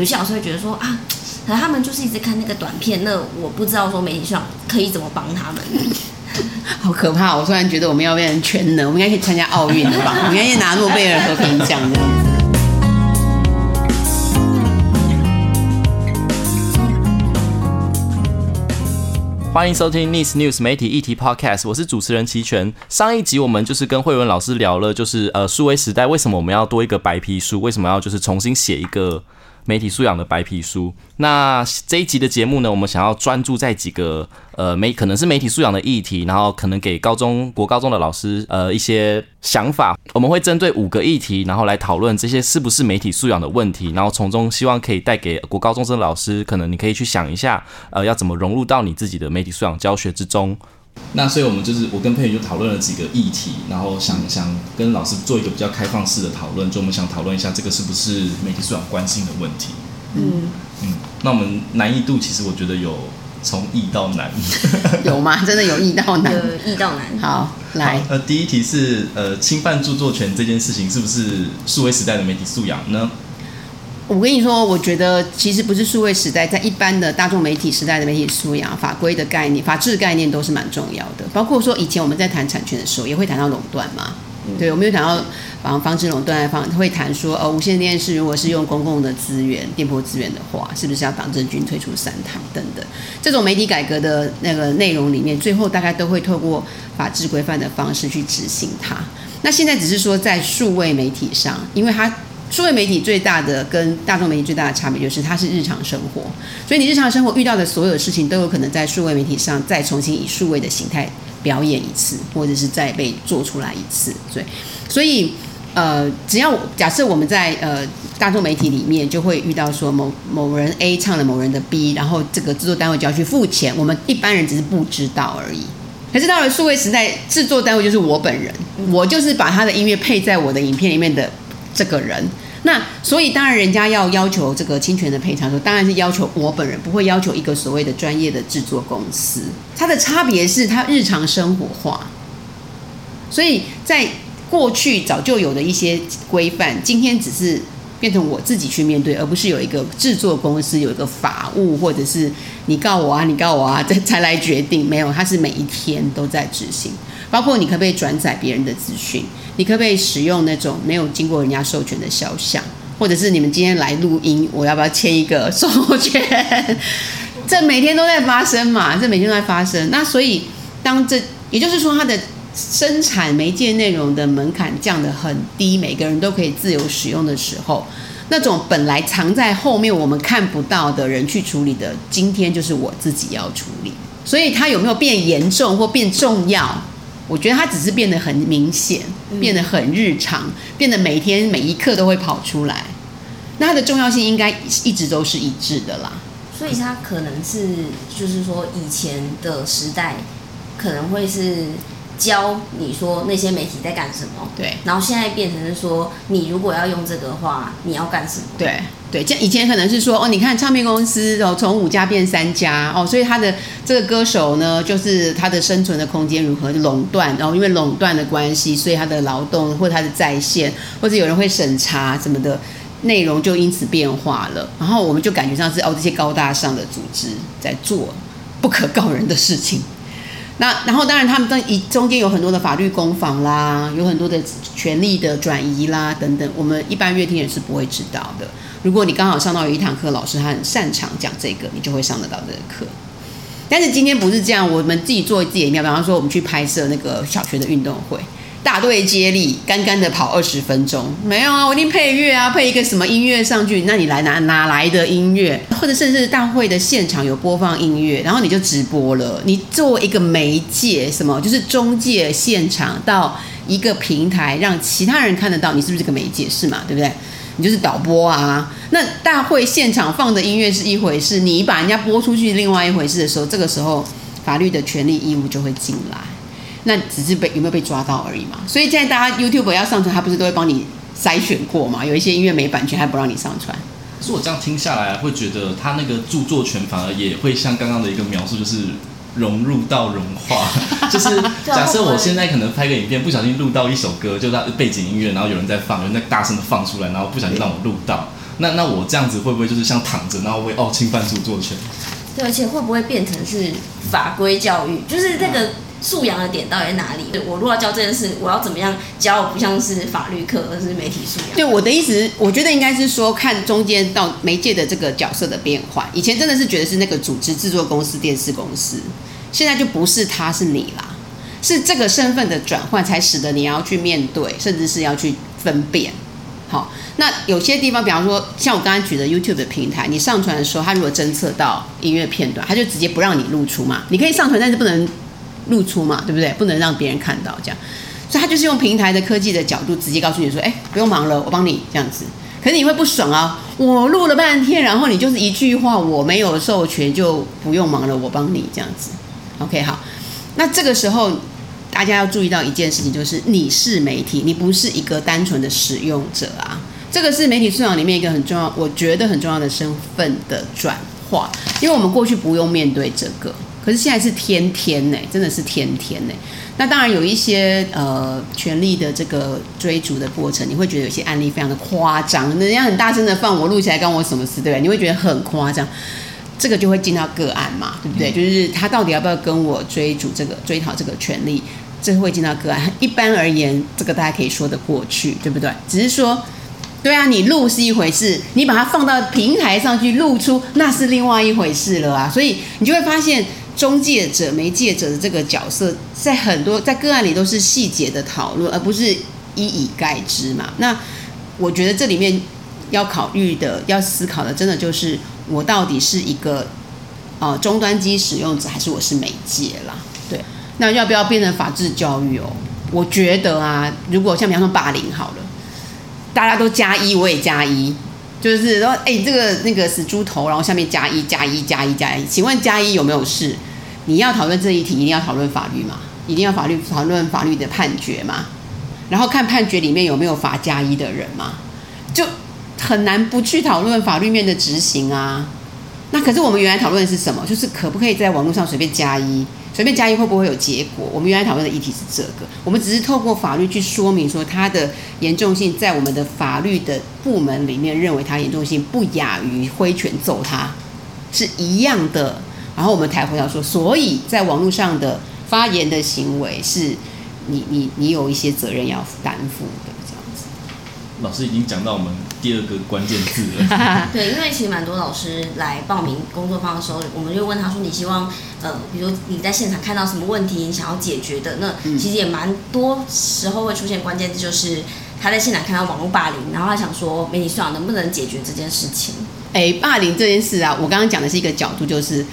有些老师会觉得说啊，可能他们就是一直看那个短片，那我不知道说媒体素养可以怎么帮他们。好可怕！我突然觉得我们要变成全能，我们应该可以参加奥运了吧？我们应该拿诺贝尔和平奖这样子。欢迎收听 Nice News 媒体议题 Podcast，我是主持人齐全。上一集我们就是跟慧文老师聊了，就是呃数位时代为什么我们要多一个白皮书，为什么要就是重新写一个。媒体素养的白皮书。那这一集的节目呢，我们想要专注在几个呃媒可能是媒体素养的议题，然后可能给高中国高中的老师呃一些想法。我们会针对五个议题，然后来讨论这些是不是媒体素养的问题，然后从中希望可以带给国高中生老师，可能你可以去想一下，呃，要怎么融入到你自己的媒体素养教学之中。那所以，我们就是我跟佩宇就讨论了几个议题，然后想想跟老师做一个比较开放式的讨论，就我们想讨论一下这个是不是媒体素养关心的问题。嗯嗯，那我们难易度其实我觉得有从易到难，有吗？真的有易到难？易到难。好，来，呃，第一题是呃，侵犯著作权这件事情是不是数位时代的媒体素养呢？我跟你说，我觉得其实不是数位时代，在一般的大众媒体时代的媒体素养、法规的概念、法治概念都是蛮重要的。包括说以前我们在谈产权的时候，也会谈到垄断嘛。嗯、对，我们有谈到防防止垄断，方会谈说，呃，无线电视如果是用公共的资源、电波资源的话，是不是要党政军退出三台等等？这种媒体改革的那个内容里面，最后大概都会透过法治规范的方式去执行它。那现在只是说在数位媒体上，因为它。数位媒体最大的跟大众媒体最大的差别就是它是日常生活，所以你日常生活遇到的所有事情都有可能在数位媒体上再重新以数位的形态表演一次，或者是再被做出来一次。对，所以呃，只要假设我们在呃大众媒体里面就会遇到说某某人 A 唱了某人的 B，然后这个制作单位就要去付钱，我们一般人只是不知道而已。可是到了数位时代，制作单位就是我本人，我就是把他的音乐配在我的影片里面的。这个人，那所以当然人家要要求这个侵权的赔偿的时，当然是要求我本人，不会要求一个所谓的专业的制作公司。它的差别是它日常生活化，所以在过去早就有的一些规范，今天只是变成我自己去面对，而不是有一个制作公司有一个法务，或者是你告我啊，你告我啊，再才来决定。没有，它是每一天都在执行。包括你可不可以转载别人的资讯？你可不可以使用那种没有经过人家授权的肖像？或者是你们今天来录音，我要不要签一个授权？这每天都在发生嘛？这每天都在发生。那所以，当这也就是说，它的生产媒介内容的门槛降得很低，每个人都可以自由使用的时候，那种本来藏在后面我们看不到的人去处理的，今天就是我自己要处理。所以它有没有变严重或变重要？我觉得它只是变得很明显，变得很日常，变得每天每一刻都会跑出来。那它的重要性应该一直都是一致的啦。所以它可能是，就是说以前的时代可能会是教你说那些媒体在干什么，对。然后现在变成是说，你如果要用这个的话，你要干什么？对。对，像以前可能是说哦，你看唱片公司哦，从五家变三家哦，所以他的这个歌手呢，就是他的生存的空间如何垄断，然后因为垄断的关系，所以他的劳动或他的在线，或者有人会审查什么的内容就因此变化了，然后我们就感觉上是哦，这些高大上的组织在做不可告人的事情。那然后当然他们中中间有很多的法律攻防啦，有很多的权力的转移啦等等，我们一般乐听人是不会知道的。如果你刚好上到有一堂课，老师他很擅长讲这个，你就会上得到这个课。但是今天不是这样，我们自己做自己的，比方说我们去拍摄那个小学的运动会，大队接力，干干的跑二十分钟，没有啊，我一定配乐啊，配一个什么音乐上去，那你来哪哪来的音乐？或者甚至大会的现场有播放音乐，然后你就直播了。你作为一个媒介，什么就是中介现场到一个平台，让其他人看得到，你是不是这个媒介？是嘛？对不对？你就是导播啊，那大会现场放的音乐是一回事，你把人家播出去另外一回事的时候，这个时候法律的权利义务就会进来，那只是被有没有被抓到而已嘛。所以现在大家 YouTube 要上传，他不是都会帮你筛选过嘛？有一些音乐没版权，还不让你上传。可是我这样听下来，会觉得他那个著作权反而也会像刚刚的一个描述，就是。融入到融化，就是假设我现在可能拍个影片，不小心录到一首歌，就在背景音乐，然后有人在放，有人在大声的放出来，然后不小心让我录到，那那我这样子会不会就是像躺着，然后会哦侵犯著作权？对，而且会不会变成是法规教育？就是这个素养的点到底在哪里？我如果要教这件事，我要怎么样教？不像是法律课，而是媒体素养。对，我的意思，我觉得应该是说，看中间到媒介的这个角色的变换。以前真的是觉得是那个组织制作公司、电视公司，现在就不是他，是你啦，是这个身份的转换，才使得你要去面对，甚至是要去分辨。好，那有些地方，比方说像我刚才举的 YouTube 的平台，你上传的时候，它如果侦测到音乐片段，它就直接不让你露出嘛。你可以上传，但是不能露出嘛，对不对？不能让别人看到这样。所以他就是用平台的科技的角度，直接告诉你说，哎，不用忙了，我帮你这样子。可是你会不爽啊，我录了半天，然后你就是一句话，我没有授权就不用忙了，我帮你这样子。OK，好，那这个时候。大家要注意到一件事情，就是你是媒体，你不是一个单纯的使用者啊。这个是媒体素养里面一个很重要，我觉得很重要的身份的转化。因为我们过去不用面对这个，可是现在是天天呢，真的是天天呢。那当然有一些呃权力的这个追逐的过程，你会觉得有些案例非常的夸张，人家很大声的放我录起来，关我什么事，对不对？你会觉得很夸张。这个就会进到个案嘛，对不对？就是他到底要不要跟我追逐这个追讨这个权利，这会进到个案。一般而言，这个大家可以说得过去，对不对？只是说，对啊，你录是一回事，你把它放到平台上去露出，那是另外一回事了啊。所以你就会发现，中介者、媒介者的这个角色，在很多在个案里都是细节的讨论，而不是一以概之嘛。那我觉得这里面要考虑的、要思考的，真的就是。我到底是一个呃终端机使用者，还是我是媒介啦？对，那要不要变成法治教育哦？我觉得啊，如果像比方说霸凌好了，大家都加一，我也加一，就是说，哎，这个那个死猪头，然后下面加一加一加一加一，请问加一有没有事？你要讨论这一题，一定要讨论法律嘛？一定要法律讨论法律的判决嘛？然后看判决里面有没有法加一的人嘛？就。很难不去讨论法律面的执行啊。那可是我们原来讨论的是什么？就是可不可以在网络上随便加一，随便加一会不会有结果？我们原来讨论的议题是这个。我们只是透过法律去说明说它的严重性，在我们的法律的部门里面认为它严重性不亚于挥拳揍他，是一样的。然后我们才回到说，所以在网络上的发言的行为是你你你有一些责任要担负的这样子。老师已经讲到我们第二个关键字了。对，因为其实蛮多老师来报名工作坊的时候，我们就问他说：“你希望呃，比如你在现场看到什么问题，你想要解决的？”那其实也蛮多时候会出现关键字，就是他在现场看到网络霸凌，然后他想说媒体素养能不能解决这件事情？哎，霸凌这件事啊，我刚刚讲的是一个角度，就是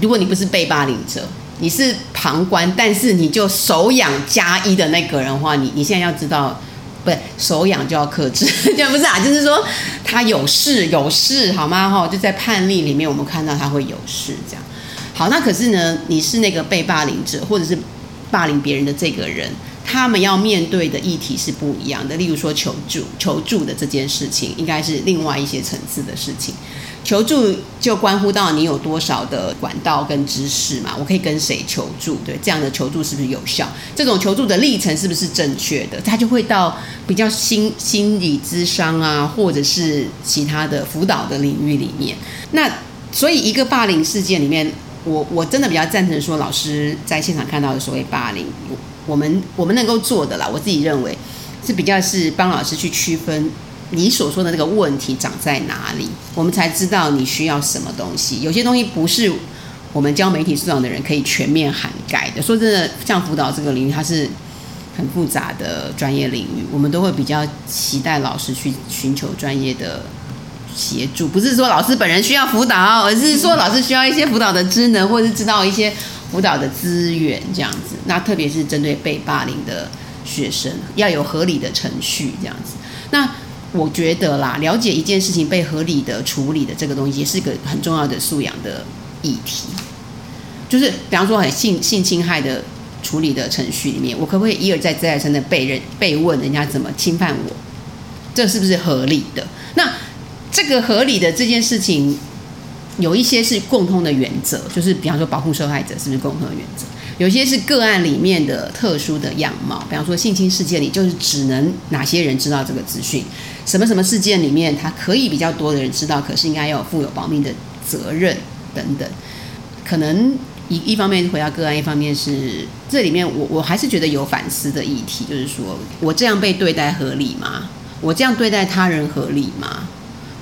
如果你不是被霸凌者，你是旁观，但是你就手痒加一的那个人的话，你你现在要知道。不对，手痒就要克制，就不是啊，就是说他有事有事，好吗？哈，就在判例里面，我们看到他会有事这样。好，那可是呢，你是那个被霸凌者，或者是霸凌别人的这个人，他们要面对的议题是不一样的。例如说求助，求助的这件事情，应该是另外一些层次的事情。求助就关乎到你有多少的管道跟知识嘛？我可以跟谁求助？对，这样的求助是不是有效？这种求助的历程是不是正确的？他就会到比较心心理咨商啊，或者是其他的辅导的领域里面。那所以一个霸凌事件里面，我我真的比较赞成说，老师在现场看到的所谓霸凌，我我们我们能够做的啦，我自己认为是比较是帮老师去区分。你所说的那个问题长在哪里？我们才知道你需要什么东西。有些东西不是我们教媒体素养的人可以全面涵盖的。说真的，像辅导这个领域，它是很复杂的专业领域，我们都会比较期待老师去寻求专业的协助。不是说老师本人需要辅导，而是说老师需要一些辅导的职能，或者是知道一些辅导的资源这样子。那特别是针对被霸凌的学生，要有合理的程序这样子。那我觉得啦，了解一件事情被合理的处理的这个东西，是个很重要的素养的议题。就是比方说，很性性侵害的处理的程序里面，我可不可以一而再再而三的被人被问人家怎么侵犯我？这是不是合理的？那这个合理的这件事情，有一些是共通的原则，就是比方说保护受害者是不是共通的原则？有些是个案里面的特殊的样貌，比方说性侵事件里，就是只能哪些人知道这个资讯。什么什么事件里面，他可以比较多的人知道，可是应该要负有保密的责任等等。可能一一方面回到个案，一方面是这里面我我还是觉得有反思的议题，就是说我这样被对待合理吗？我这样对待他人合理吗？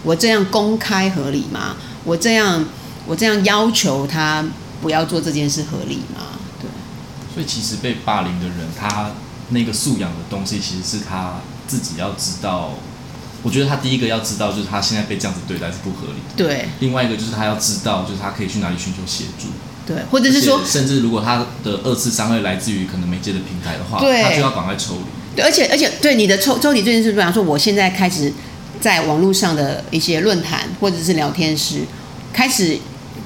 我这样公开合理吗？我这样我这样要求他不要做这件事合理吗？对。所以其实被霸凌的人，他那个素养的东西，其实是他自己要知道。我觉得他第一个要知道，就是他现在被这样子对待是不合理的。对。另外一个就是他要知道，就是他可以去哪里寻求协助。对，或者是说，甚至如果他的二次伤害来自于可能媒介的平台的话，对，他就要赶快抽离。对，而且而且，对你的抽抽离这件事，比方说，我现在开始在网络上的一些论坛或者是聊天室，开始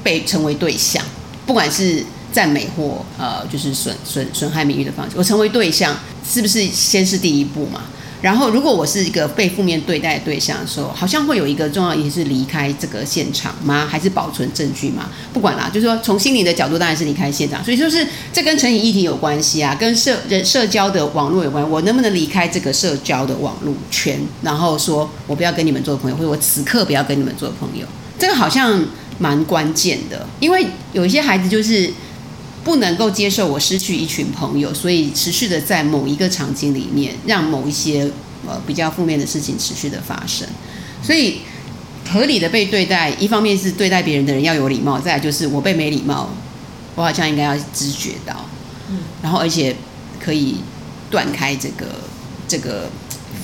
被成为对象，不管是赞美或呃，就是损损损害名誉的方式，我成为对象，是不是先是第一步嘛？然后，如果我是一个被负面对待的对象的时候，好像会有一个重要也是离开这个现场吗？还是保存证据吗？不管啦，就是说从心理的角度，当然是离开现场。所以就是这跟成瘾议题有关系啊，跟社人社交的网络有关。我能不能离开这个社交的网络圈，然后说我不要跟你们做朋友，或者我此刻不要跟你们做朋友？这个好像蛮关键的，因为有一些孩子就是。不能够接受我失去一群朋友，所以持续的在某一个场景里面，让某一些呃比较负面的事情持续的发生。所以合理的被对待，一方面是对待别人的人要有礼貌，再来就是我被没礼貌，我好像应该要知觉到，嗯，然后而且可以断开这个这个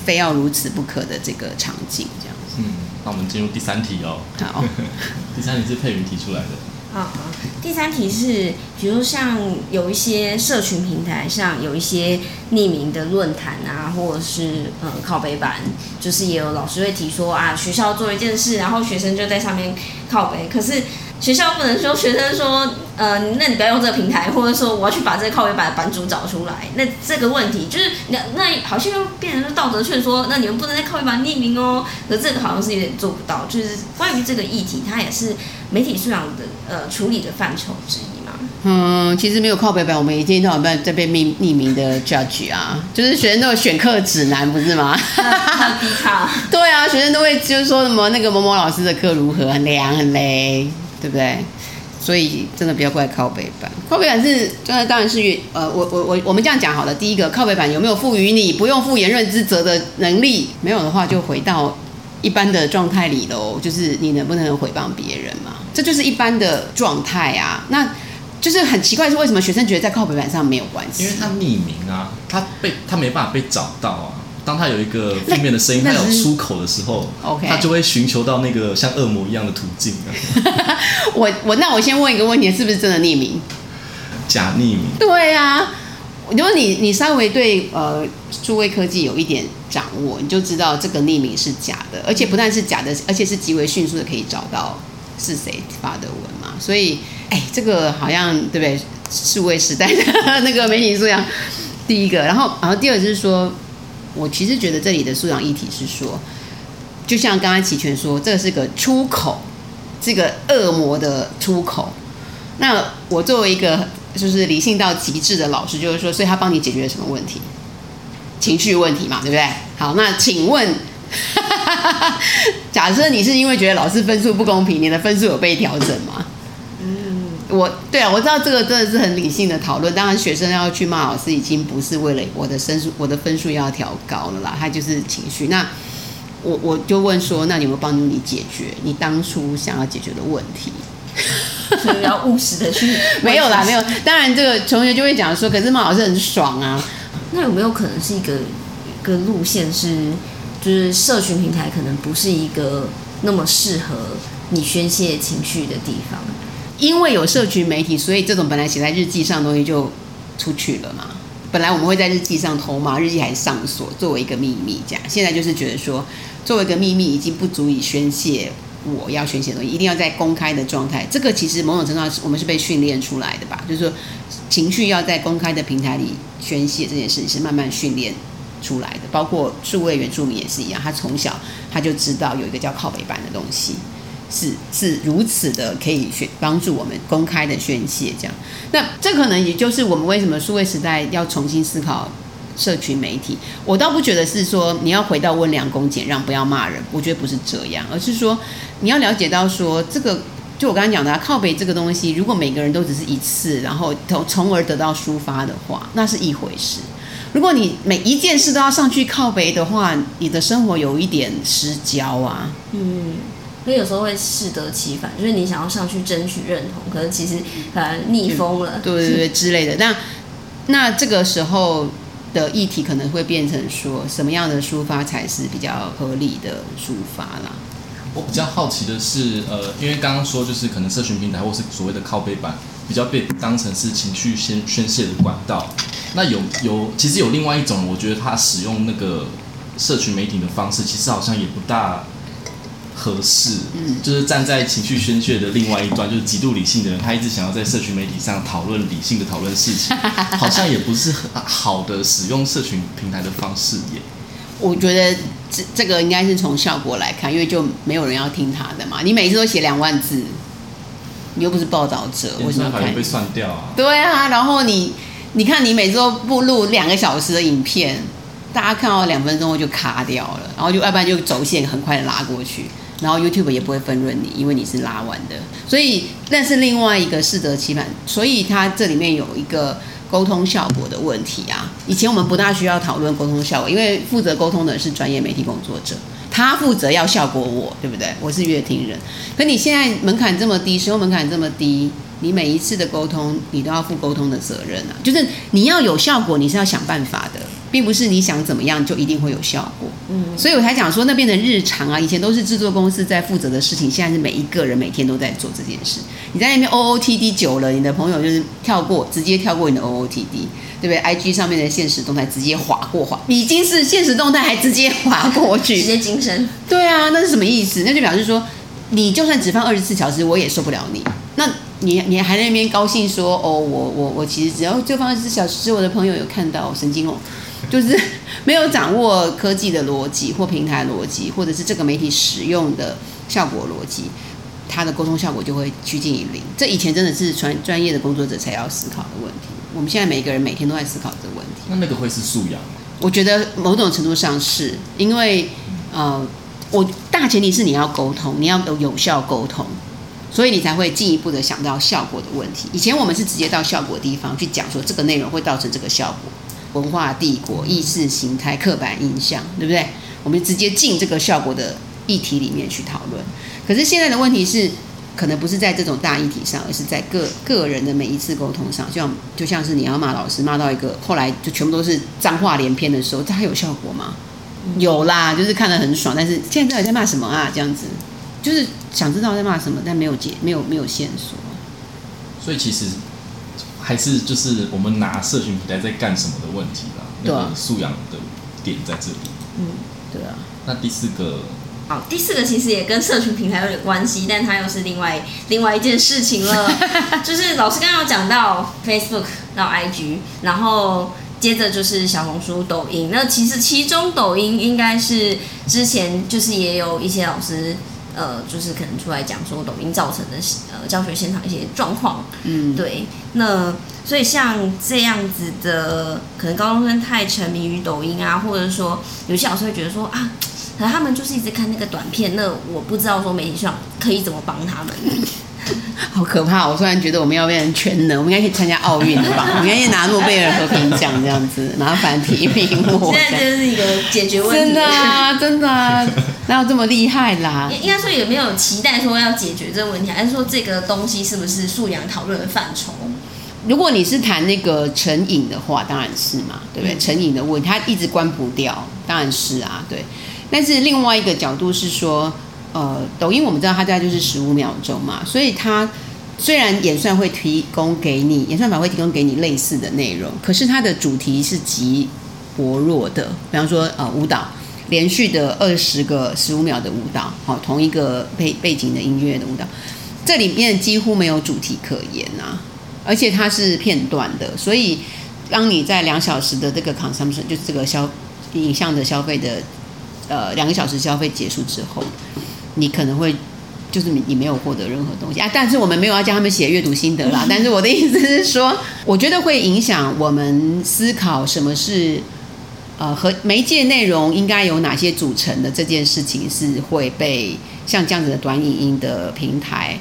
非要如此不可的这个场景，这样子。嗯，那我们进入第三题哦。好，第三题是佩云提出来的。好，好，第三题是，比如像有一些社群平台，像有一些匿名的论坛啊，或者是呃靠北版，就是也有老师会提说啊，学校做一件事，然后学生就在上面靠北，可是。学校不能说学生说，呃，那你不要用这个平台，或者说我要去把这个靠北版的版主找出来。那这个问题就是，那那好像又变成是道德劝说，那你们不能在靠北版匿名哦。可这个好像是有点做不到。就是关于这个议题，它也是媒体素养的呃处理的范畴之一嘛。嗯，其实没有靠北版，我们一天到晚在被匿匿名的 judge 啊，就是学生都有选课指南，不是吗？对啊，学生都会就是说什么那个某某老师的课如何很凉很累。对不对？所以真的不要怪靠北版。靠北版是，真的当然是呃，我我我我们这样讲好了。第一个，靠北版有没有赋予你不用负言论之责的能力？没有的话，就回到一般的状态里喽。就是你能不能诽谤别人嘛？这就是一般的状态啊。那就是很奇怪，是为什么学生觉得在靠北版上没有关系？因为他匿名啊，他被他没办法被找到啊。当他有一个负面的声音，他有出口的时候，okay. 他就会寻求到那个像恶魔一样的途径。我我那我先问一个问题，是不是真的匿名？假匿名？对啊，如果你你稍微对呃数位科技有一点掌握，你就知道这个匿名是假的，而且不但是假的，而且是极为迅速的可以找到是谁发的文嘛。所以，哎，这个好像对不对？数位时代的那个媒体素养，第一个，然后然后第二就是说。我其实觉得这里的素养议题是说，就像刚刚齐全说，这是个出口，这个恶魔的出口。那我作为一个就是理性到极致的老师，就是说，所以他帮你解决了什么问题？情绪问题嘛，对不对？好，那请问，假设你是因为觉得老师分数不公平，你的分数有被调整吗？嗯我对啊，我知道这个真的是很理性的讨论。当然，学生要去骂老师，已经不是为了我的分数，我的分数要调高了啦，他就是情绪。那我我就问说，那你有没有帮助你解决你当初想要解决的问题？所以要务实的去。没有啦，没有。当然，这个同学就会讲说，可是骂老师很爽啊。那有没有可能是一个一个路线是，就是社群平台可能不是一个那么适合你宣泄情绪的地方？因为有社群媒体，所以这种本来写在日记上的东西就出去了嘛。本来我们会在日记上偷骂，日记还上锁，作为一个秘密这样。现在就是觉得说，作为一个秘密已经不足以宣泄我要宣泄的东西，一定要在公开的状态。这个其实某种程度上我们是被训练出来的吧？就是说，情绪要在公开的平台里宣泄这件事情是慢慢训练出来的。包括数位原住民也是一样，他从小他就知道有一个叫靠北版的东西。是是如此的，可以宣帮助我们公开的宣泄，这样。那这可能也就是我们为什么数位时代要重新思考社群媒体，我倒不觉得是说你要回到温良恭俭让，不要骂人，我觉得不是这样，而是说你要了解到说这个，就我刚刚讲的啊，靠北这个东西，如果每个人都只是一次，然后从从而得到抒发的话，那是一回事。如果你每一件事都要上去靠背的话，你的生活有一点失焦啊。嗯，所以有时候会适得其反，就是你想要上去争取认同，可是其实呃逆风了，对对对之类的。那那这个时候的议题可能会变成说，什么样的抒发才是比较合理的抒发啦？我比较好奇的是，呃，因为刚刚说就是可能社群平台或是所谓的靠背版，比较被当成是情绪宣宣泄的管道。那有有，其实有另外一种，我觉得他使用那个社群媒体的方式，其实好像也不大合适。嗯，就是站在情绪宣泄的另外一端，就是极度理性的人，他一直想要在社群媒体上讨论理性的讨论事情，好像也不是很好的使用社群平台的方式耶。我觉得这这个应该是从效果来看，因为就没有人要听他的嘛。你每次都写两万字，你又不是报道者，为什么要被算掉啊？对啊，然后你。你看，你每次都不录两个小时的影片，大家看到两分钟后就卡掉了，然后就要不然就走线很快的拉过去，然后 YouTube 也不会分润你，因为你是拉完的，所以那是另外一个适得其反，所以它这里面有一个沟通效果的问题啊。以前我们不大需要讨论沟通效果，因为负责沟通的是专业媒体工作者，他负责要效果我，对不对？我是乐听人，可你现在门槛这么低，使用门槛这么低。你每一次的沟通，你都要负沟通的责任啊！就是你要有效果，你是要想办法的，并不是你想怎么样就一定会有效果。嗯，所以我才讲说那边的日常啊，以前都是制作公司在负责的事情，现在是每一个人每天都在做这件事。你在那边 OOTD 久了，你的朋友就是跳过，直接跳过你的 OOTD，对不对？IG 上面的现实动态直接划过划，已经是现实动态还直接划过去，直接精神。对啊，那是什么意思？那就表示说，你就算只放二十四小时，我也受不了你。那你你还在那边高兴说哦，我我我其实只要就放二十四小时，我的朋友有看到神经哦，就是没有掌握科技的逻辑或平台逻辑，或者是这个媒体使用的效果逻辑，它的沟通效果就会趋近于零。这以前真的是专专业的工作者才要思考的问题，我们现在每一个人每天都在思考这个问题。那那个会是素养吗？我觉得某种程度上是因为呃，我大前提是你要沟通，你要有有效沟通。所以你才会进一步的想到效果的问题。以前我们是直接到效果的地方去讲说这个内容会造成这个效果，文化帝国、意识形态、刻板印象，对不对？我们直接进这个效果的议题里面去讨论。可是现在的问题是，可能不是在这种大议题上，而是在个个人的每一次沟通上，就像就像是你要骂老师，骂到一个后来就全部都是脏话连篇的时候，这还有效果吗？有啦，就是看得很爽，但是现在到底在骂什么啊？这样子。就是想知道在骂什么，但没有解，没有没有线索。所以其实还是就是我们拿社群平台在干什么的问题啦。对啊。那个素养的点在这里。嗯，对啊。那第四个，好，第四个其实也跟社群平台有点关系，但它又是另外另外一件事情了。就是老师刚刚有讲到 Facebook 到 IG，然后接着就是小红书、抖音。那其实其中抖音应该是之前就是也有一些老师。呃，就是可能出来讲说抖音造成的呃教学现场一些状况，嗯，对，那所以像这样子的，可能高中生太沉迷于抖音啊，或者说有些老师会觉得说啊，可能他们就是一直看那个短片，那我不知道说媒体上可以怎么帮他们。好可怕！我突然觉得我们要变成全能，我们应该可以参加奥运吧？我们应该拿诺贝尔和平奖这样子，麻烦提名我。现在就是一个解决问题，真的啊，真的啊，哪有这么厉害啦？应该说有没有期待说要解决这个问题，还是说这个东西是不是素养讨论的范畴？如果你是谈那个成瘾的话，当然是嘛，对不对？成瘾的问题，它一直关不掉，当然是啊，对。但是另外一个角度是说。呃，抖音我们知道它大概就是十五秒钟嘛，所以它虽然演算会提供给你，演算法会提供给你类似的内容，可是它的主题是极薄弱的。比方说，呃，舞蹈，连续的二十个十五秒的舞蹈，好，同一个背背景的音乐的舞蹈，这里面几乎没有主题可言啊，而且它是片段的，所以当你在两小时的这个 consumption，就这个消影像的消费的，呃，两个小时消费结束之后。你可能会，就是你你没有获得任何东西啊，但是我们没有要叫他们写阅读心得啦。但是我的意思是说，我觉得会影响我们思考什么是呃和媒介内容应该有哪些组成的这件事情是会被像这样子的短影音的平台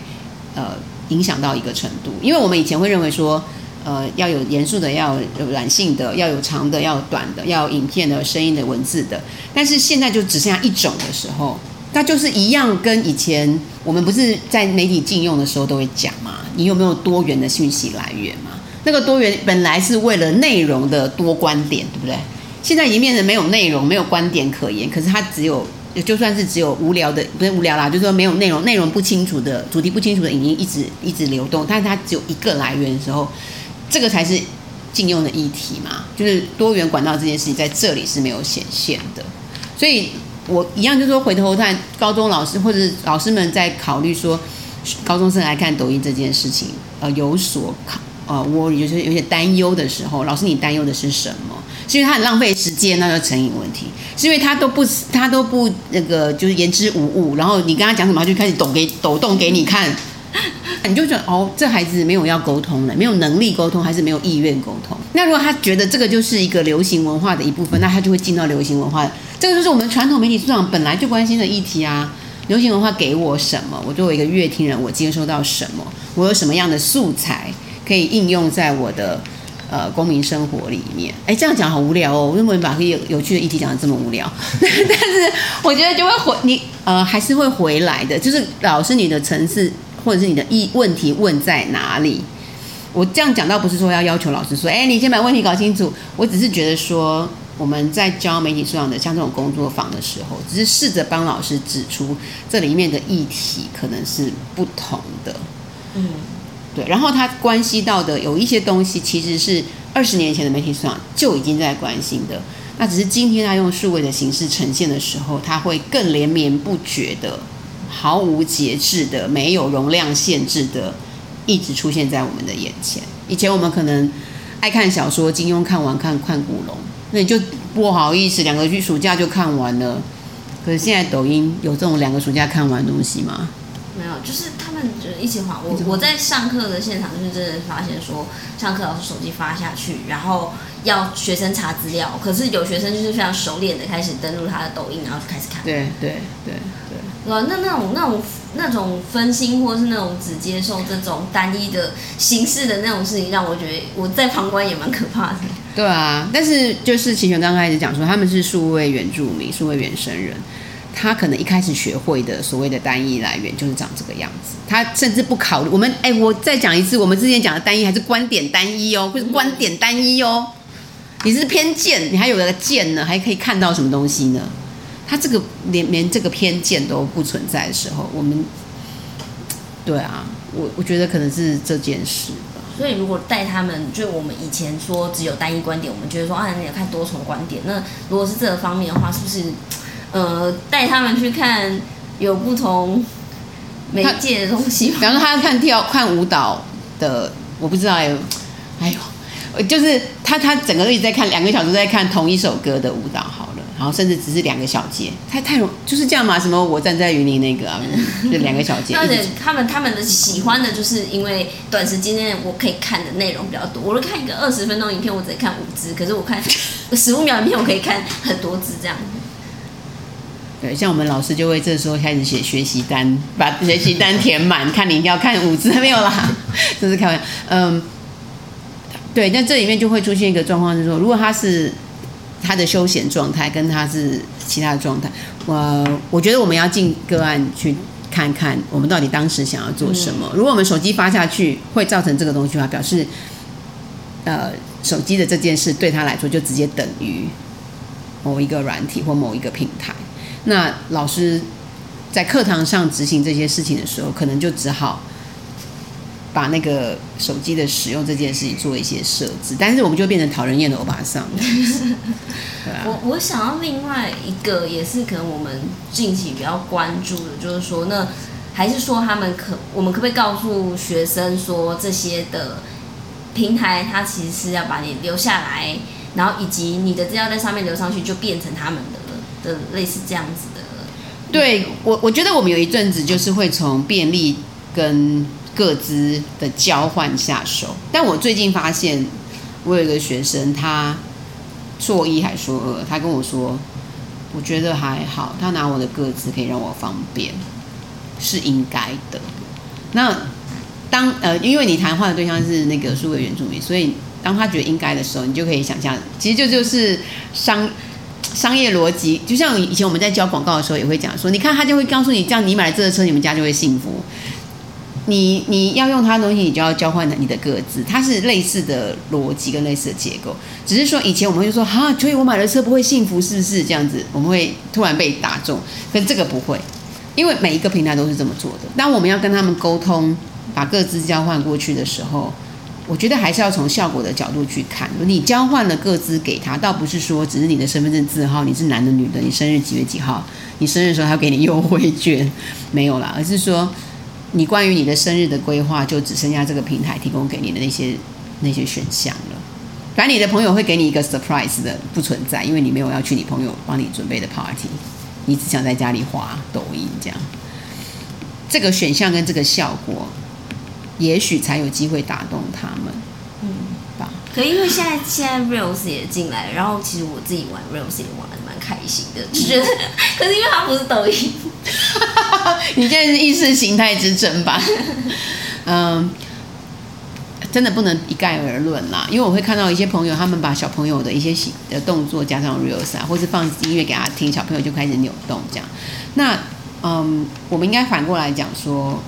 呃影响到一个程度，因为我们以前会认为说。呃，要有严肃的，要有软性的，要有长的，要有短的，要有影片的、声音的、文字的。但是现在就只剩下一种的时候，那就是一样，跟以前我们不是在媒体禁用的时候都会讲嘛？你有没有多元的讯息来源嘛？那个多元本来是为了内容的多观点，对不对？现在已经变成没有内容、没有观点可言，可是它只有，就算是只有无聊的，不是无聊啦，就是说没有内容、内容不清楚的、主题不清楚的影音一直一直流动，但是它只有一个来源的时候。这个才是禁用的议题嘛，就是多元管道这件事情在这里是没有显现的，所以我一样就是说，回头看高中老师或者老师们在考虑说高中生来看抖音这件事情，呃，有所考呃，我有些有些担忧的时候，老师你担忧的是什么？是因为他很浪费时间，那就成瘾问题；是因为他都不他都不那个就是言之无物，然后你跟他讲什么，他就开始抖给抖动给你看。你就觉得哦，这孩子没有要沟通了，没有能力沟通，还是没有意愿沟通？那如果他觉得这个就是一个流行文化的一部分，那他就会进到流行文化。这个就是我们传统媒体素养本来就关心的议题啊。流行文化给我什么？我作为一个乐听人，我接收到什么？我有什么样的素材可以应用在我的呃公民生活里面？哎，这样讲好无聊哦。我认为把有有趣的议题讲得这么无聊，但是我觉得就会回你呃还是会回来的，就是老师你的层次。或者是你的问问题问在哪里？我这样讲倒不是说要要求老师说，哎，你先把问题搞清楚。我只是觉得说，我们在教媒体素养的像这种工作坊的时候，只是试着帮老师指出这里面的议题可能是不同的。嗯，对。然后它关系到的有一些东西，其实是二十年前的媒体素养就已经在关心的。那只是今天他用数位的形式呈现的时候，它会更连绵不绝的。毫无节制的、没有容量限制的，一直出现在我们的眼前。以前我们可能爱看小说，金庸看完看看古龙，那你就不好意思，两个去暑假就看完了。可是现在抖音有这种两个暑假看完的东西吗？没有，就是他们就一起滑。我我在上课的现场就是真的发现说，上课老师手机发下去，然后要学生查资料，可是有学生就是非常熟练的开始登录他的抖音，然后就开始看。对对对对。那那种那种那种分心，或是那种只接受这种单一的形式的那种事情，让我觉得我在旁观也蛮可怕的。对啊，但是就是齐全刚开始讲说，他们是数位原住民、数位原生人，他可能一开始学会的所谓的单一来源就是长这个样子。他甚至不考虑我们，哎，我再讲一次，我们之前讲的单一还是观点单一哦，不是观点单一哦。你是偏见，你还有个见呢，还可以看到什么东西呢？他这个连连这个偏见都不存在的时候，我们对啊，我我觉得可能是这件事。所以如果带他们，就我们以前说只有单一观点，我们觉得说啊，你要看多重观点。那如果是这个方面的话，是不是呃带他们去看有不同媒介的东西？比方说他要看跳看舞蹈的，我不知道哎呦，哎呦，就是他他整个一直在看两个小时在看同一首歌的舞蹈，好。然后甚至只是两个小节，太太容就是这样嘛？什么我站在云林那个啊，就两个小节。而且他们他们的喜欢的就是因为短时间内我可以看的内容比较多。我看一个二十分钟影片，我只看五支，可是我看 十五秒影片，我可以看很多支这样。对，像我们老师就会这时候开始写学习单，把学习单填满，看你一定要看五支没有啦，这是开玩笑。嗯，对，那这里面就会出现一个状况，就是说，如果他是。他的休闲状态跟他是其他的状态，我我觉得我们要进个案去看看，我们到底当时想要做什么。如果我们手机发下去会造成这个东西的话，表示呃手机的这件事对他来说就直接等于某一个软体或某一个平台。那老师在课堂上执行这些事情的时候，可能就只好。把那个手机的使用这件事情做一些设置，但是我们就变成讨人厌的欧巴桑。对啊，我我想要另外一个也是可能我们近期比较关注的，就是说，那还是说他们可我们可不可以告诉学生说，这些的平台它其实是要把你留下来，然后以及你的资料在上面留上去就变成他们的了的类似这样子的。对我，我觉得我们有一阵子就是会从便利跟。各自的交换下手，但我最近发现，我有一个学生，他说一还说二，他跟我说，我觉得还好，他拿我的个资可以让我方便，是应该的。那当呃，因为你谈话的对象是那个数位原住民，所以当他觉得应该的时候，你就可以想象，其实就就是商商业逻辑，就像以前我们在教广告的时候也会讲说，你看他就会告诉你，这样你买了这个车，你们家就会幸福。你你要用他的东西，你就要交换你的个资，它是类似的逻辑跟类似的结构，只是说以前我们会说哈，所以我买了车不会幸福，是不是这样子？我们会突然被打中，可是这个不会，因为每一个平台都是这么做的。当我们要跟他们沟通，把个资交换过去的时候，我觉得还是要从效果的角度去看。你交换了个资给他，倒不是说只是你的身份证字号，你是男的女的，你生日几月几号，你生日的时候他给你优惠券，没有啦，而是说。你关于你的生日的规划，就只剩下这个平台提供给你的那些那些选项了。反正你的朋友会给你一个 surprise 的，不存在，因为你没有要去你朋友帮你准备的 party，你只想在家里滑抖音这样。这个选项跟这个效果，也许才有机会打动他们。嗯，吧。可因为现在现在 Reels 也进来了，然后其实我自己玩 Reels 也玩的蛮开心的，就觉得，可是因为它不是抖音。你现在是意识形态之争吧？嗯，真的不能一概而论啦。因为我会看到一些朋友，他们把小朋友的一些的动作加上 reels 啊，或是放音乐给他听，小朋友就开始扭动这样。那嗯，我们应该反过来讲说，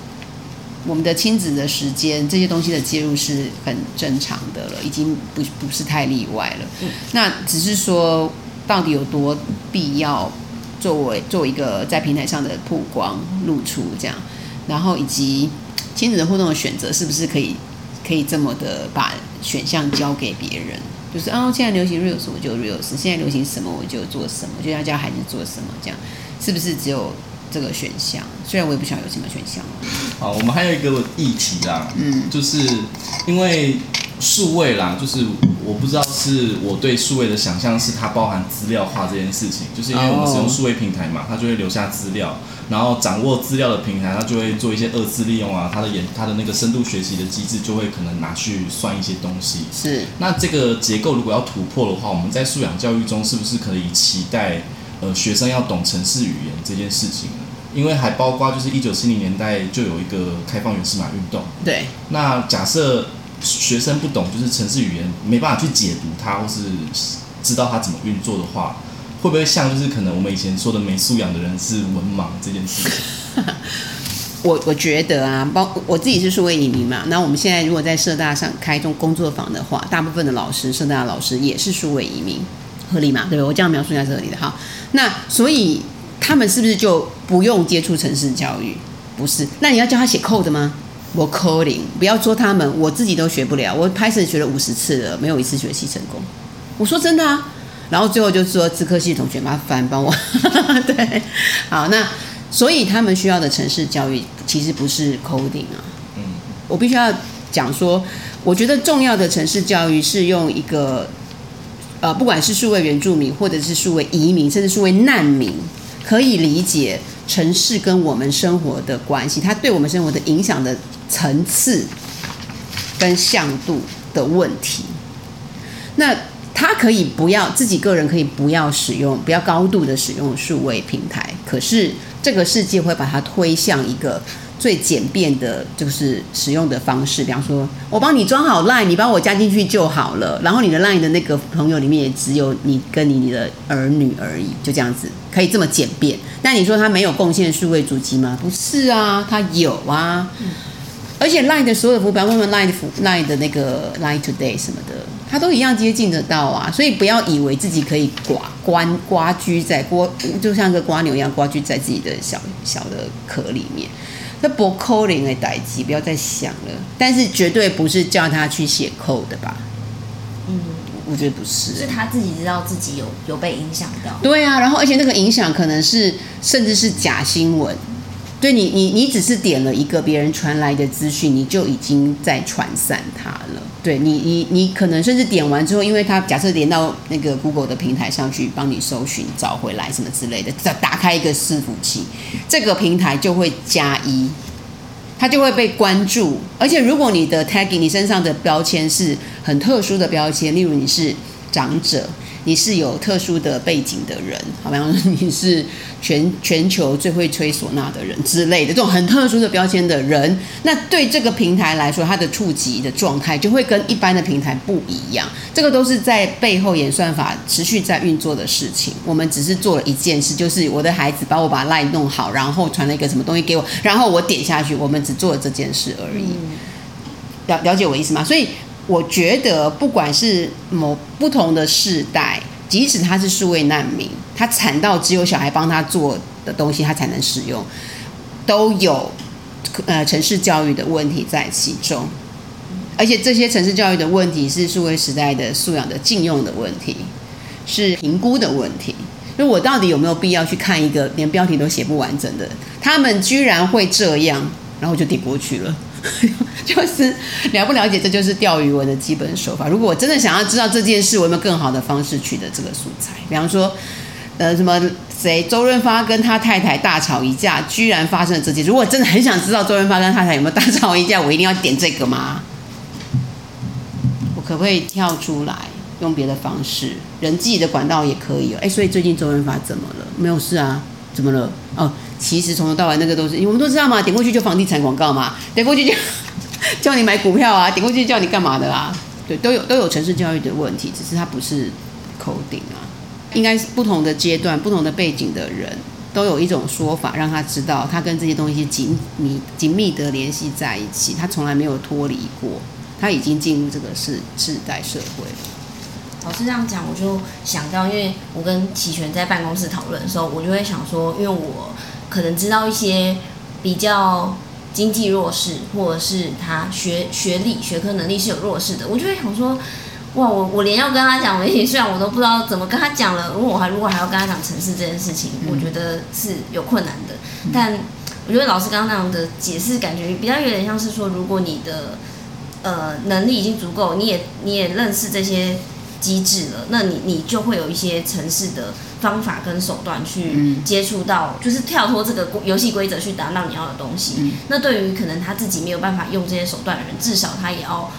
我们的亲子的时间这些东西的介入是很正常的了，已经不不是太例外了。那只是说，到底有多必要？作为做一个在平台上的曝光露出这样，然后以及亲子的互动的选择，是不是可以可以这么的把选项交给别人？就是哦，现在流行 reels 我就 reels，现在流行什么我就做什么，就要教孩子做什么这样，是不是只有这个选项？虽然我也不晓得有什么选项。好，我们还有一个议题啦，嗯，就是因为。数位啦，就是我不知道是我对数位的想象是它包含资料化这件事情，就是因为我们使用数位平台嘛，它就会留下资料，然后掌握资料的平台，它就会做一些二次利用啊，它的研它的那个深度学习的机制就会可能拿去算一些东西。是，那这个结构如果要突破的话，我们在素养教育中是不是可以期待呃学生要懂程式语言这件事情呢？因为还包括就是一九七零年代就有一个开放源码运动。对，那假设。学生不懂就是程式语言，没办法去解读它，或是知道它怎么运作的话，会不会像就是可能我们以前说的没素养的人是文盲这件事情？我我觉得啊，包我自己是数位移民嘛，那我们现在如果在社大上开这种工作坊的话，大部分的老师，社大的老师也是数位移民，合理嘛？对不对？我这样描述一下是合理的哈。那所以他们是不是就不用接触城市教育？不是，那你要教他写 code 吗？我 coding，不要说他们，我自己都学不了。我 Python 学了五十次了，没有一次学习成功。我说真的啊，然后最后就说资科系同学麻烦帮我。对，好，那所以他们需要的城市教育其实不是 coding 啊。嗯，我必须要讲说，我觉得重要的城市教育是用一个，呃，不管是数位原住民，或者是数位移民，甚至数位难民，可以理解城市跟我们生活的关系，它对我们生活的影响的。层次跟向度的问题，那他可以不要自己个人可以不要使用，不要高度的使用数位平台，可是这个世界会把它推向一个最简便的，就是使用的方式。比方说，我帮你装好 Line，你帮我加进去就好了。然后你的 Line 的那个朋友里面也只有你跟你你的儿女而已，就这样子可以这么简便。但你说他没有贡献数位主机吗？不是啊，他有啊。而且 Line 的所有服务，比方说 Line 的服 Line 的那个 Line Today 什么的，他都一样接近得到啊。所以不要以为自己可以寡关蜗居在锅，就像个瓜牛一样瓜居在自己的小小的壳里面。那不扣零的代际，不要再想了。但是绝对不是叫他去写 code 的吧？嗯，我觉得不是，是他自己知道自己有有被影响到。对啊，然后而且那个影响可能是甚至是假新闻。对你，你你只是点了一个别人传来的资讯，你就已经在传散它了。对你，你你可能甚至点完之后，因为它假设连到那个 Google 的平台上去帮你搜寻找回来什么之类的，再打开一个伺服器，这个平台就会加一，它就会被关注。而且如果你的 tagging，你身上的标签是很特殊的标签，例如你是长者，你是有特殊的背景的人，好比方说你是全全球最会吹唢呐的人之类的这种很特殊的标签的人，那对这个平台来说，它的触及的状态就会跟一般的平台不一样。这个都是在背后演算法持续在运作的事情。我们只是做了一件事，就是我的孩子帮我把赖弄好，然后传了一个什么东西给我，然后我点下去，我们只做了这件事而已。了了解我意思吗？所以。我觉得，不管是某不同的世代，即使他是数位难民，他惨到只有小孩帮他做的东西，他才能使用，都有呃城市教育的问题在其中。而且这些城市教育的问题是数位时代的素养的禁用的问题，是评估的问题。就我到底有没有必要去看一个连标题都写不完整的？他们居然会这样，然后就顶过去了。就是了不了解，这就是钓鱼文的基本手法。如果我真的想要知道这件事，我有没有更好的方式取得这个素材？比方说，呃，什么谁周润发跟他太太大吵一架，居然发生了这件。如果真的很想知道周润发跟他太太有没有大吵一架，我一定要点这个吗？我可不可以跳出来用别的方式？人际的管道也可以哦。哎，所以最近周润发怎么了？没有事啊？怎么了？哦。其实从头到尾那个都是，我们都知道嘛，点过去就房地产广告嘛，点过去就 叫你买股票啊，点过去叫你干嘛的啊？对，都有都有城市教育的问题，只是它不是 coding 啊，应该是不同的阶段、不同的背景的人都有一种说法，让他知道他跟这些东西紧密紧密的联系在一起，他从来没有脱离过，他已经进入这个世世代社会了。老师这样讲，我就想到，因为我跟启全在办公室讨论的时候，我就会想说，因为我。可能知道一些比较经济弱势，或者是他学学历、学科能力是有弱势的，我就会想说，哇，我我连要跟他讲媒体素养，我都不知道怎么跟他讲了。如果我还如果还要跟他讲城市这件事情，我觉得是有困难的。但我觉得老师刚刚那样的解释，感觉比较有点像是说，如果你的呃能力已经足够，你也你也认识这些机制了，那你你就会有一些城市的。方法跟手段去接触到，就是跳脱这个游戏规则去达到你要的东西。嗯、那对于可能他自己没有办法用这些手段的人，至少他也要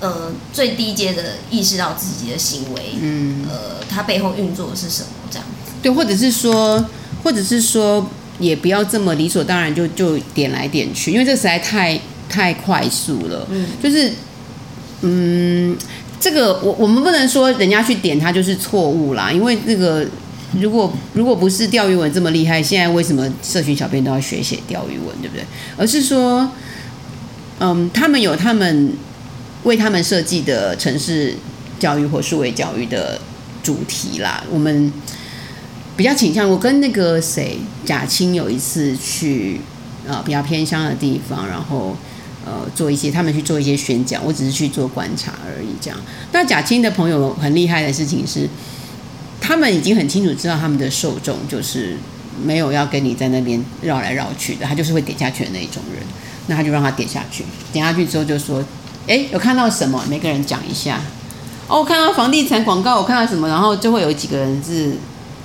呃最低阶的意识到自己的行为，嗯，呃，他背后运作的是什么这样子。对，或者是说，或者是说，也不要这么理所当然就就点来点去，因为这实在太太快速了。嗯，就是嗯，这个我我们不能说人家去点他就是错误啦，因为那个。如果如果不是钓鱼文这么厉害，现在为什么社群小编都要学写钓鱼文，对不对？而是说，嗯，他们有他们为他们设计的城市教育或数位教育的主题啦。我们比较倾向，我跟那个谁贾青有一次去呃比较偏乡的地方，然后呃做一些他们去做一些宣讲，我只是去做观察而已。这样，那贾青的朋友很厉害的事情是。他们已经很清楚知道他们的受众就是没有要跟你在那边绕来绕去的，他就是会点下去的那一种人。那他就让他点下去，点下去之后就说：“哎，有看到什么？每个人讲一下。哦，我看到房地产广告，我看到什么？然后就会有几个人是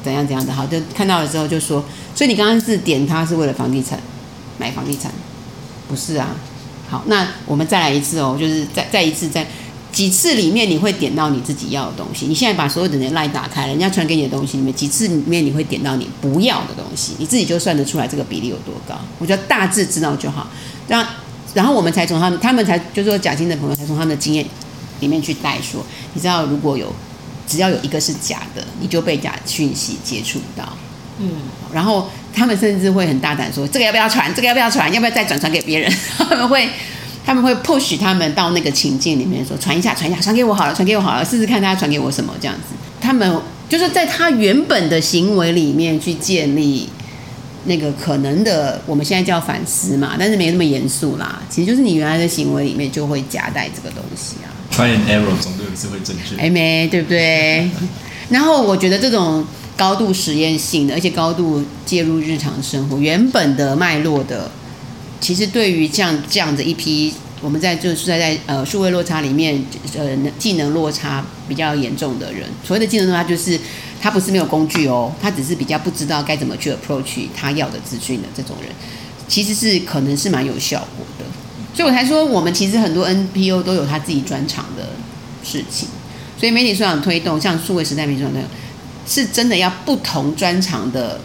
怎样怎样的。好，就看到了之后就说：所以你刚刚是点他是为了房地产，买房地产？不是啊。好，那我们再来一次哦，就是再再一次再。”几次里面你会点到你自己要的东西？你现在把所有的人 LINE 打开，人家传给你的东西里面，几次里面你会点到你不要的东西？你自己就算得出来这个比例有多高？我觉得大致知道就好。然后，然后我们才从他们，他们才就是说贾青的朋友才从他们的经验里面去带说，你知道如果有只要有一个是假的，你就被假讯息接触到。嗯，然后他们甚至会很大胆说，这个要不要传？这个要不要传？要不要再转传给别人？他们会。他们会 push 他们到那个情境里面说，传一下，传一下，传给我好了，传给我好了，试试看他传给我什么这样子。他们就是在他原本的行为里面去建立那个可能的，我们现在叫反思嘛，但是没那么严肃啦。其实就是你原来的行为里面就会夹带这个东西啊。Try and error 总有一次会正确。哎没对不对？然后我觉得这种高度实验性的，而且高度介入日常生活原本的脉络的。其实对于这样这样的一批，我们在就是在在呃数位落差里面，呃技能落差比较严重的人，所谓的技能落差就是他不是没有工具哦，他只是比较不知道该怎么去 approach 他要的资讯的这种人，其实是可能是蛮有效果的。所以我才说，我们其实很多 NPO 都有他自己专长的事情。所以媒体素养推动，像数位时代媒体素养推动，是真的要不同专长的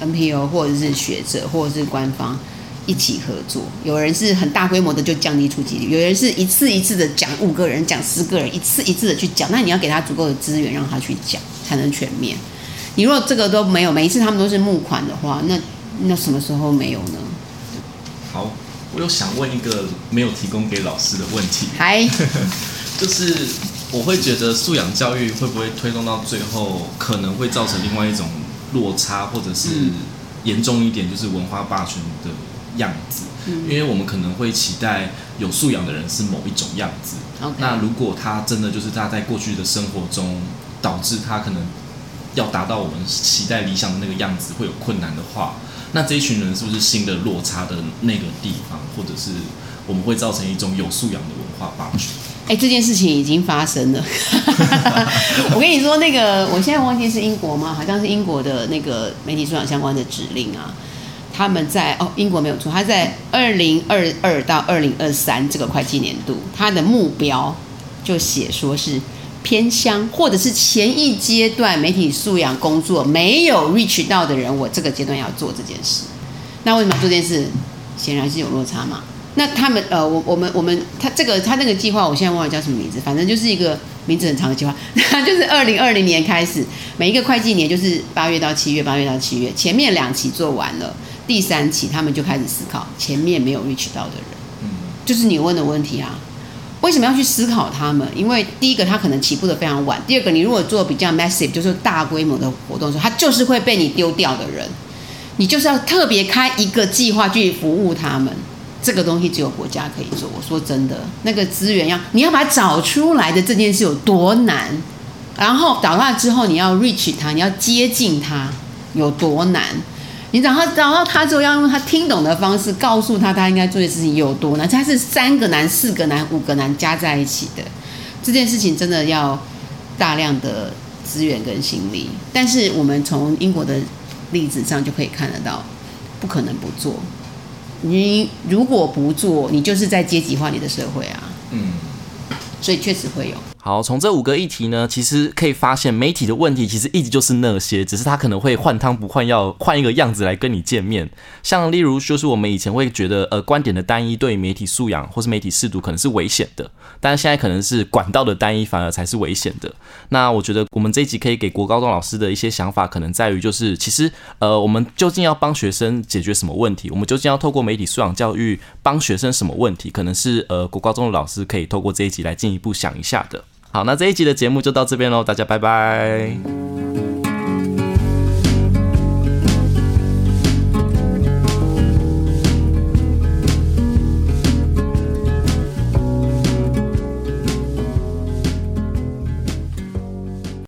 NPO 或者是学者或者是官方一起合作。有人是很大规模的就降低出及率，有人是一次一次的讲五个人讲十个人，一次一次的去讲。那你要给他足够的资源让他去讲，才能全面。你如果这个都没有，每一次他们都是募款的话，那那什么时候没有呢？好，我又想问一个没有提供给老师的问题，还 就是我会觉得素养教育会不会推动到最后，可能会造成另外一种落差，或者是严重一点，就是文化霸权的样子。嗯，因为我们可能会期待有素养的人是某一种样子。Okay. 那如果他真的就是他在过去的生活中，导致他可能。要达到我们期待理想的那个样子会有困难的话，那这一群人是不是新的落差的那个地方，或者是我们会造成一种有素养的文化霸权？哎、这件事情已经发生了。我跟你说，那个我现在忘记是英国吗？好像是英国的那个媒体素养相关的指令啊。他们在哦，英国没有错，他在二零二二到二零二三这个会计年度，他的目标就写说是。偏乡或者是前一阶段媒体素养工作没有 reach 到的人，我这个阶段要做这件事。那为什么做这件事？显然是有落差嘛。那他们呃，我我们我们他这个他那个计划，我现在忘了叫什么名字，反正就是一个名字很长的计划。那就是二零二零年开始，每一个会计年就是八月到七月，八月到七月，前面两期做完了，第三期他们就开始思考前面没有 reach 到的人，嗯，就是你问的问题啊。为什么要去思考他们？因为第一个，他可能起步的非常晚；第二个，你如果做比较 massive，就是大规模的活动的时候，他就是会被你丢掉的人。你就是要特别开一个计划去服务他们。这个东西只有国家可以做。我说真的，那个资源要你要把它找出来的这件事有多难，然后找到之后你要 reach 他，你要接近他有多难。你找他找到他之后，要用他听懂的方式告诉他他应该做的事情有多难。他是三个难、四个难、五个难加在一起的，这件事情真的要大量的资源跟心力。但是我们从英国的例子上就可以看得到，不可能不做。你如果不做，你就是在阶级化你的社会啊。嗯，所以确实会有。好，从这五个议题呢，其实可以发现，媒体的问题其实一直就是那些，只是他可能会换汤不换药，换一个样子来跟你见面。像例如，就是我们以前会觉得，呃，观点的单一对媒体素养或是媒体识读可能是危险的，但是现在可能是管道的单一反而才是危险的。那我觉得我们这一集可以给国高中老师的一些想法，可能在于就是，其实呃，我们究竟要帮学生解决什么问题？我们究竟要透过媒体素养教育帮学生什么问题？可能是呃，国高中的老师可以透过这一集来进一步想一下的。好，那这一集的节目就到这边喽，大家拜拜。